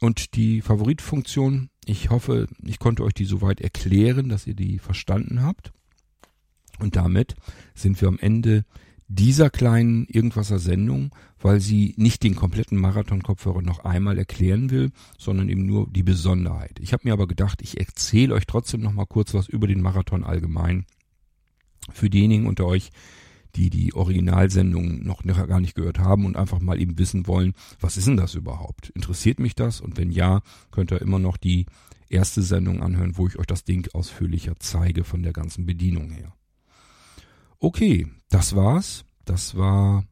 Und die Favoritfunktion, ich hoffe, ich konnte euch die soweit erklären, dass ihr die verstanden habt. Und damit sind wir am Ende dieser kleinen Irgendwaser Sendung, weil sie nicht den kompletten Marathon-Kopfhörer noch einmal erklären will, sondern eben nur die Besonderheit. Ich habe mir aber gedacht, ich erzähle euch trotzdem noch mal kurz was über den Marathon allgemein. Für diejenigen unter euch, die die Originalsendung noch gar nicht gehört haben und einfach mal eben wissen wollen, was ist denn das überhaupt? Interessiert mich das? Und wenn ja, könnt ihr immer noch die erste Sendung anhören, wo ich euch das Ding ausführlicher zeige von der ganzen Bedienung her. Okay, das war's. Das war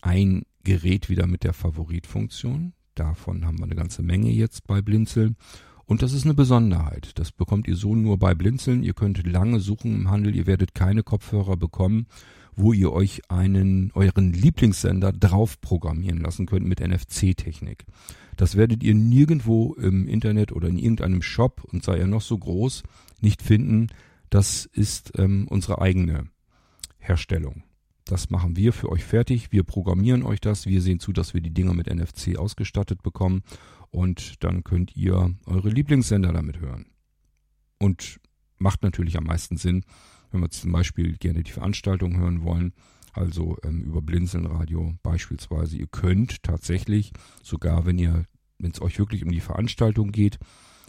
ein Gerät wieder mit der Favoritfunktion. Davon haben wir eine ganze Menge jetzt bei Blinzeln. Und das ist eine Besonderheit. Das bekommt ihr so nur bei Blinzeln. Ihr könnt lange suchen im Handel. Ihr werdet keine Kopfhörer bekommen, wo ihr euch einen, euren Lieblingssender drauf programmieren lassen könnt mit NFC-Technik. Das werdet ihr nirgendwo im Internet oder in irgendeinem Shop und sei er noch so groß nicht finden. Das ist ähm, unsere eigene Herstellung. Das machen wir für euch fertig. Wir programmieren euch das. Wir sehen zu, dass wir die Dinger mit NFC ausgestattet bekommen. Und dann könnt ihr eure Lieblingssender damit hören. Und macht natürlich am meisten Sinn, wenn wir zum Beispiel gerne die Veranstaltung hören wollen. Also ähm, über Blinzelnradio beispielsweise. Ihr könnt tatsächlich, sogar wenn ihr, wenn es euch wirklich um die Veranstaltung geht,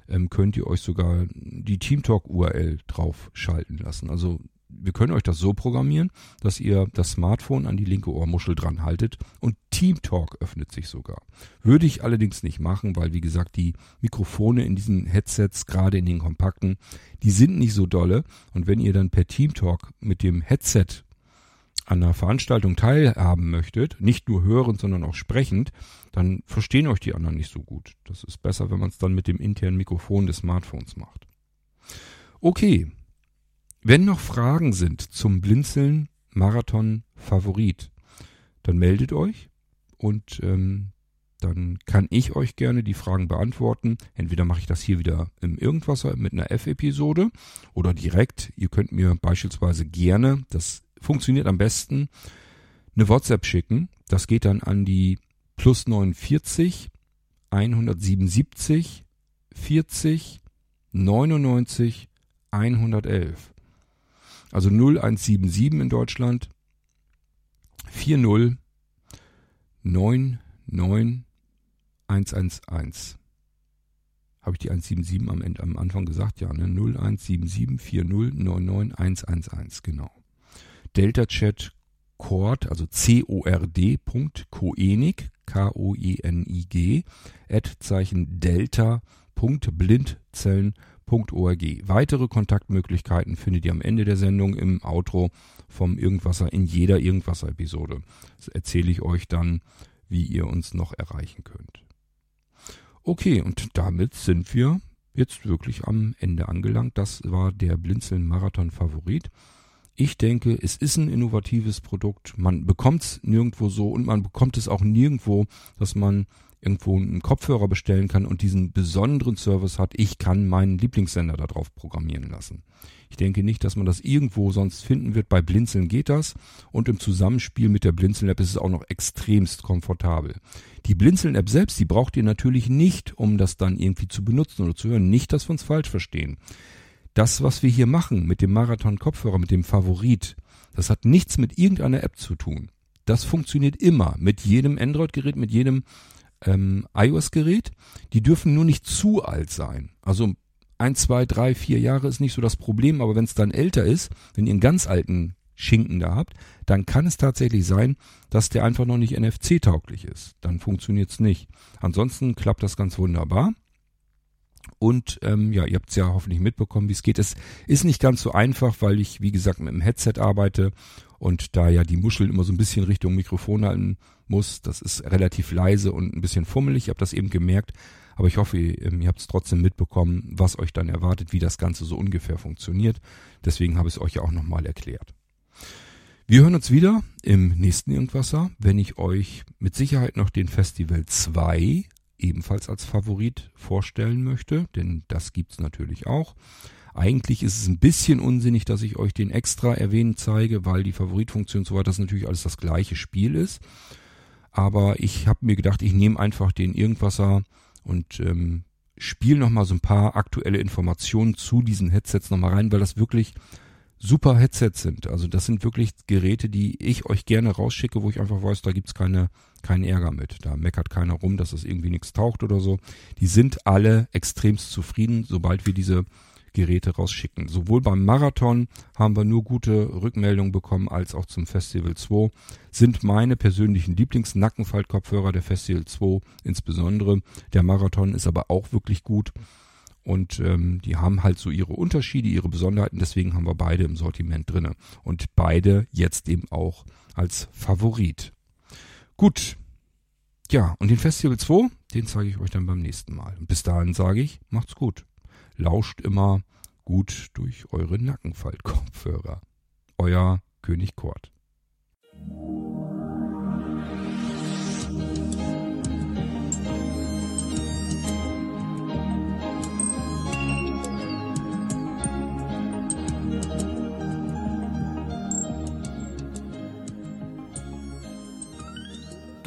ähm, könnt ihr euch sogar die TeamTalk URL draufschalten lassen. Also wir können euch das so programmieren, dass ihr das Smartphone an die linke Ohrmuschel dran haltet und TeamTalk öffnet sich sogar. Würde ich allerdings nicht machen, weil wie gesagt die Mikrofone in diesen Headsets, gerade in den kompakten, die sind nicht so dolle und wenn ihr dann per TeamTalk mit dem Headset an einer Veranstaltung teilhaben möchtet, nicht nur hörend, sondern auch sprechend, dann verstehen euch die anderen nicht so gut. Das ist besser, wenn man es dann mit dem internen Mikrofon des Smartphones macht. Okay, wenn noch Fragen sind zum Blinzeln Marathon Favorit, dann meldet euch und ähm, dann kann ich euch gerne die Fragen beantworten. Entweder mache ich das hier wieder im Irgendwasser mit einer F-Episode oder direkt. Ihr könnt mir beispielsweise gerne, das funktioniert am besten, eine WhatsApp schicken. Das geht dann an die plus 49 177 40 99 111. Also 0177 in Deutschland 40 99 111. Habe ich die 177 am, Ende, am Anfang gesagt? Ja, ne? 0177 40 99 111, genau. Delta Chat Cord, also C-O-R-D, Koenig, K-O-E-N-I-G, at Zeichen Delta, Punkt, Blindzellen, www.ftf.org. Weitere Kontaktmöglichkeiten findet ihr am Ende der Sendung im Outro vom Irgendwasser in jeder Irgendwasser-Episode. Das erzähle ich euch dann, wie ihr uns noch erreichen könnt. Okay, und damit sind wir jetzt wirklich am Ende angelangt. Das war der Blinzeln Marathon Favorit. Ich denke, es ist ein innovatives Produkt. Man bekommt es nirgendwo so und man bekommt es auch nirgendwo, dass man irgendwo einen Kopfhörer bestellen kann und diesen besonderen Service hat, ich kann meinen Lieblingssender darauf programmieren lassen. Ich denke nicht, dass man das irgendwo sonst finden wird. Bei Blinzeln geht das und im Zusammenspiel mit der Blinzeln-App ist es auch noch extremst komfortabel. Die Blinzeln-App selbst, die braucht ihr natürlich nicht, um das dann irgendwie zu benutzen oder zu hören. Nicht, dass wir uns falsch verstehen. Das, was wir hier machen mit dem Marathon-Kopfhörer, mit dem Favorit, das hat nichts mit irgendeiner App zu tun. Das funktioniert immer mit jedem Android-Gerät, mit jedem ähm, iOS-Gerät. Die dürfen nur nicht zu alt sein. Also ein, zwei, drei, vier Jahre ist nicht so das Problem, aber wenn es dann älter ist, wenn ihr einen ganz alten Schinken da habt, dann kann es tatsächlich sein, dass der einfach noch nicht NFC-tauglich ist. Dann funktioniert es nicht. Ansonsten klappt das ganz wunderbar. Und ähm, ja, ihr habt es ja hoffentlich mitbekommen, wie es geht. Es ist nicht ganz so einfach, weil ich, wie gesagt, mit dem Headset arbeite und da ja die Muschel immer so ein bisschen Richtung Mikrofon halten muss. Das ist relativ leise und ein bisschen fummelig. Ich habe das eben gemerkt. Aber ich hoffe, ihr, ihr habt es trotzdem mitbekommen, was euch dann erwartet, wie das Ganze so ungefähr funktioniert. Deswegen habe ich es euch ja auch nochmal erklärt. Wir hören uns wieder im nächsten Irgendwasser, wenn ich euch mit Sicherheit noch den Festival 2 ebenfalls als Favorit vorstellen möchte, denn das gibt's natürlich auch. Eigentlich ist es ein bisschen unsinnig, dass ich euch den extra erwähnen zeige, weil die Favoritfunktion und so weiter das natürlich alles das gleiche Spiel ist. Aber ich habe mir gedacht, ich nehme einfach den Irgendwasser und ähm, spiele nochmal so ein paar aktuelle Informationen zu diesen Headsets nochmal rein, weil das wirklich super Headsets sind. Also das sind wirklich Geräte, die ich euch gerne rausschicke, wo ich einfach weiß, da gibt's keine, keinen Ärger mit. Da meckert keiner rum, dass es irgendwie nichts taucht oder so. Die sind alle extremst zufrieden, sobald wir diese Geräte rausschicken. Sowohl beim Marathon haben wir nur gute Rückmeldungen bekommen, als auch zum Festival 2 sind meine persönlichen Lieblings-Nackenfaltkopfhörer der Festival 2 insbesondere. Der Marathon ist aber auch wirklich gut. Und ähm, die haben halt so ihre Unterschiede, ihre Besonderheiten, deswegen haben wir beide im Sortiment drinne. Und beide jetzt eben auch als Favorit. Gut. Ja, und den Festival 2, den zeige ich euch dann beim nächsten Mal. Und bis dahin sage ich, macht's gut. Lauscht immer gut durch eure Nackenfaltkopfhörer. Euer König Kort.